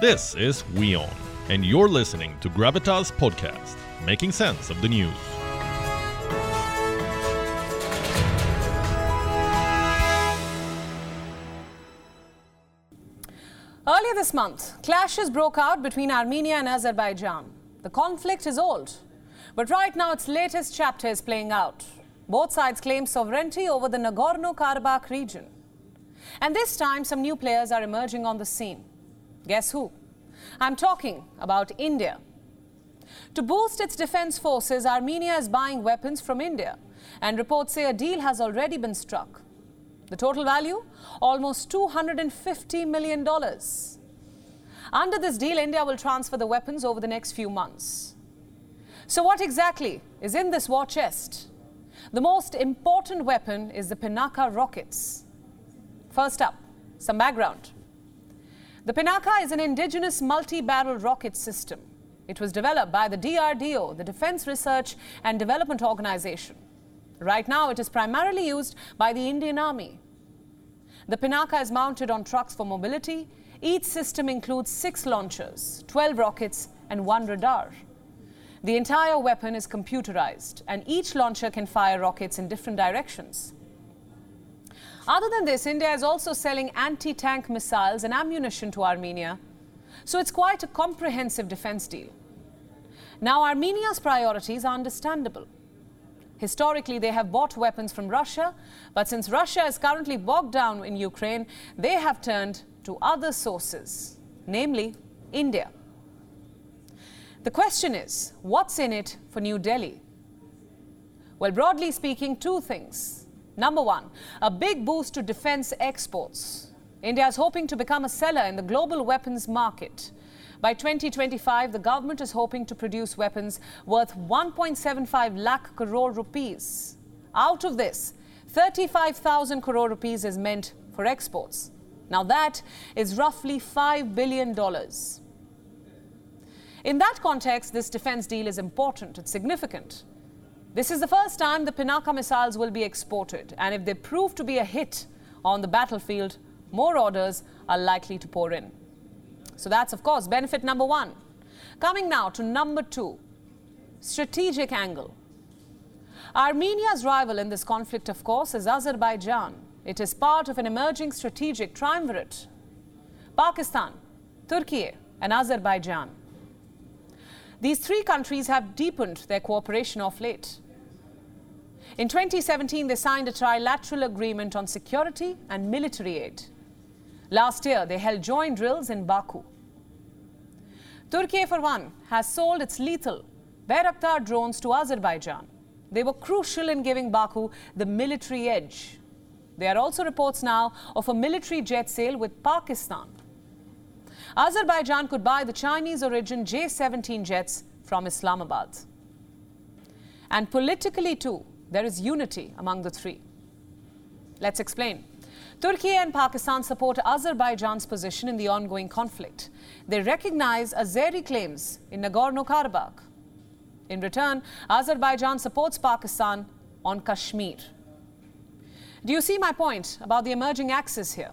This is WION, and you're listening to Gravitas Podcast, making sense of the news. Earlier this month, clashes broke out between Armenia and Azerbaijan. The conflict is old, but right now its latest chapter is playing out. Both sides claim sovereignty over the Nagorno Karabakh region. And this time, some new players are emerging on the scene. Guess who? I'm talking about India. To boost its defense forces, Armenia is buying weapons from India, and reports say a deal has already been struck. The total value? Almost $250 million. Under this deal, India will transfer the weapons over the next few months. So, what exactly is in this war chest? The most important weapon is the Pinaka rockets. First up, some background. The Pinaka is an indigenous multi barrel rocket system. It was developed by the DRDO, the Defense Research and Development Organization. Right now, it is primarily used by the Indian Army. The Pinaka is mounted on trucks for mobility. Each system includes six launchers, 12 rockets, and one radar. The entire weapon is computerized, and each launcher can fire rockets in different directions. Other than this, India is also selling anti tank missiles and ammunition to Armenia, so it's quite a comprehensive defense deal. Now, Armenia's priorities are understandable. Historically, they have bought weapons from Russia, but since Russia is currently bogged down in Ukraine, they have turned to other sources, namely India. The question is what's in it for New Delhi? Well, broadly speaking, two things. Number one, a big boost to defense exports. India is hoping to become a seller in the global weapons market. By 2025, the government is hoping to produce weapons worth 1.75 lakh crore rupees. Out of this, 35,000 crore rupees is meant for exports. Now, that is roughly $5 billion. In that context, this defense deal is important, it's significant. This is the first time the Pinaka missiles will be exported, and if they prove to be a hit on the battlefield, more orders are likely to pour in. So that's, of course, benefit number one. Coming now to number two strategic angle. Armenia's rival in this conflict, of course, is Azerbaijan. It is part of an emerging strategic triumvirate Pakistan, Turkey, and Azerbaijan. These three countries have deepened their cooperation of late. In 2017, they signed a trilateral agreement on security and military aid. Last year, they held joint drills in Baku. Turkey, for one, has sold its lethal Bayraktar drones to Azerbaijan. They were crucial in giving Baku the military edge. There are also reports now of a military jet sale with Pakistan. Azerbaijan could buy the Chinese origin J 17 jets from Islamabad. And politically, too, there is unity among the three. Let's explain. Turkey and Pakistan support Azerbaijan's position in the ongoing conflict. They recognize Azeri claims in Nagorno Karabakh. In return, Azerbaijan supports Pakistan on Kashmir. Do you see my point about the emerging axis here?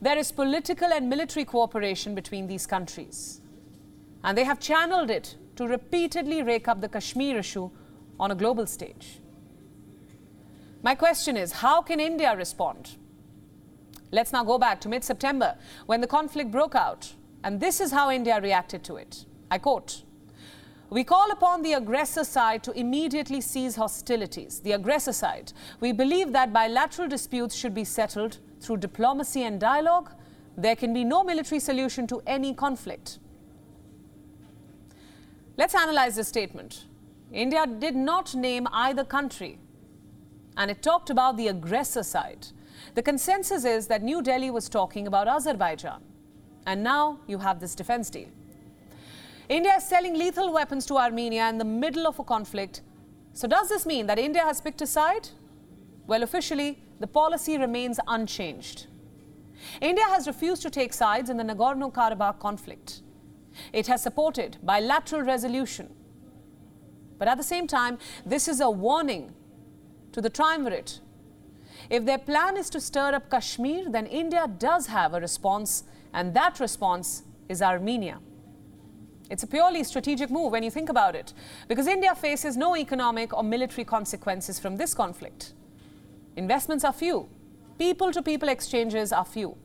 There is political and military cooperation between these countries. And they have channeled it to repeatedly rake up the Kashmir issue on a global stage. My question is how can India respond? Let's now go back to mid September when the conflict broke out. And this is how India reacted to it. I quote we call upon the aggressor side to immediately cease hostilities. The aggressor side. We believe that bilateral disputes should be settled through diplomacy and dialogue. There can be no military solution to any conflict. Let's analyze this statement. India did not name either country, and it talked about the aggressor side. The consensus is that New Delhi was talking about Azerbaijan. And now you have this defense deal. India is selling lethal weapons to Armenia in the middle of a conflict. So, does this mean that India has picked a side? Well, officially, the policy remains unchanged. India has refused to take sides in the Nagorno Karabakh conflict. It has supported bilateral resolution. But at the same time, this is a warning to the triumvirate. If their plan is to stir up Kashmir, then India does have a response, and that response is Armenia. It's a purely strategic move when you think about it, because India faces no economic or military consequences from this conflict. Investments are few, people to people exchanges are few,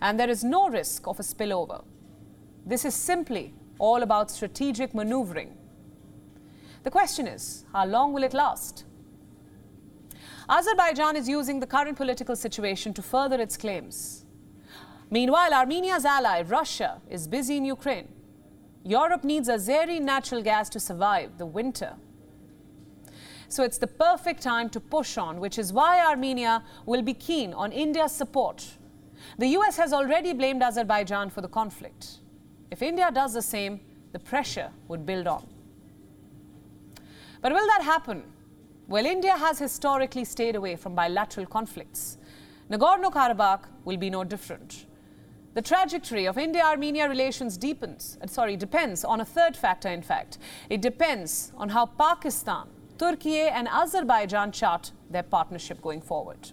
and there is no risk of a spillover. This is simply all about strategic maneuvering. The question is how long will it last? Azerbaijan is using the current political situation to further its claims. Meanwhile, Armenia's ally, Russia, is busy in Ukraine. Europe needs Azeri natural gas to survive the winter. So it's the perfect time to push on, which is why Armenia will be keen on India's support. The US has already blamed Azerbaijan for the conflict. If India does the same, the pressure would build on. But will that happen? Well, India has historically stayed away from bilateral conflicts. Nagorno Karabakh will be no different. The trajectory of India Armenia relations deepens, uh, sorry, depends on a third factor, in fact. It depends on how Pakistan, Turkey, and Azerbaijan chart their partnership going forward.